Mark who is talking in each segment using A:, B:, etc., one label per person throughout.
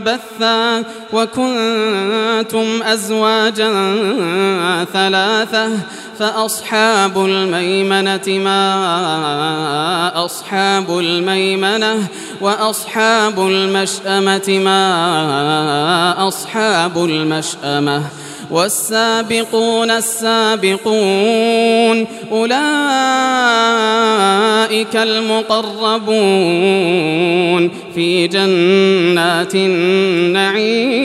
A: منبثا وكنتم أزواجا ثلاثة فأصحاب الميمنة ما أصحاب الميمنة وأصحاب المشأمة ما أصحاب المشأمة والسابقون السابقون أولئك المقربون في جنات النعيم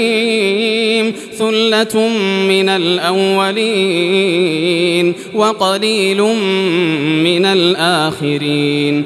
A: ثلة من الأولين وقليل من الآخرين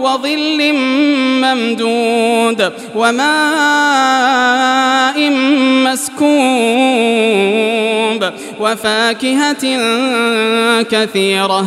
A: وظل ممدود وماء مسكوب وفاكهة كثيرة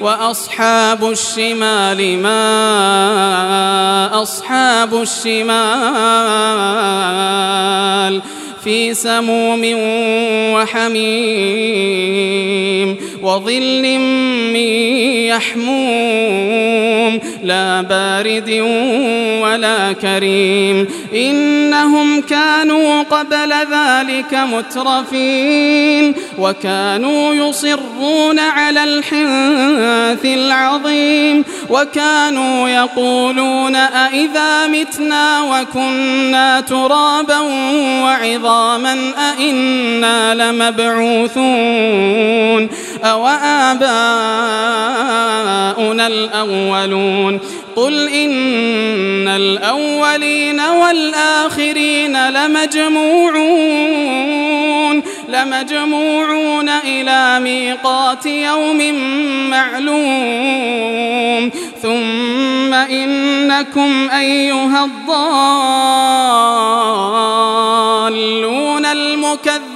A: وأصحاب الشمال ما أصحاب الشمال في سموم وحميم وظل من يحموم لا بارد ولا كريم إنهم كانوا قبل ذلك مترفين وكانوا يصرون على الحنث العظيم وكانوا يقولون أئذا متنا وكنا ترابا وعظاما أئنا لمبعوثون أو آباؤنا الأولون قل إن الأولين والآخرين لمجموعون لمجموعون إلى ميقات يوم معلوم. ثم إنكم أيها الضالون المكذبون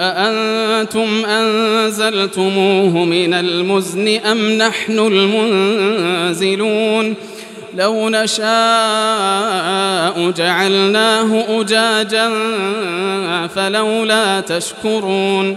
A: أأنتم أنزلتموه من المزن أم نحن المنزلون؟ لو نشاء جعلناه أجاجا فلولا تشكرون.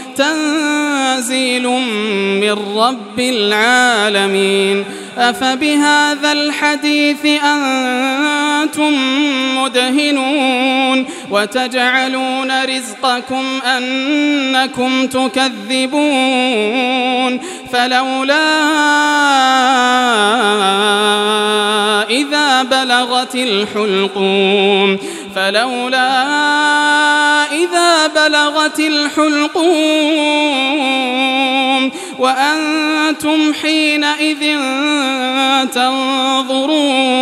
A: تنزيل من رب العالمين. أفبهذا الحديث أنتم مدهنون وتجعلون رزقكم أنكم تكذبون. فلولا إذا بلغت الحلقوم فلولا إذا بلغت الحلقوم وأنتم حينئذ تنظرون.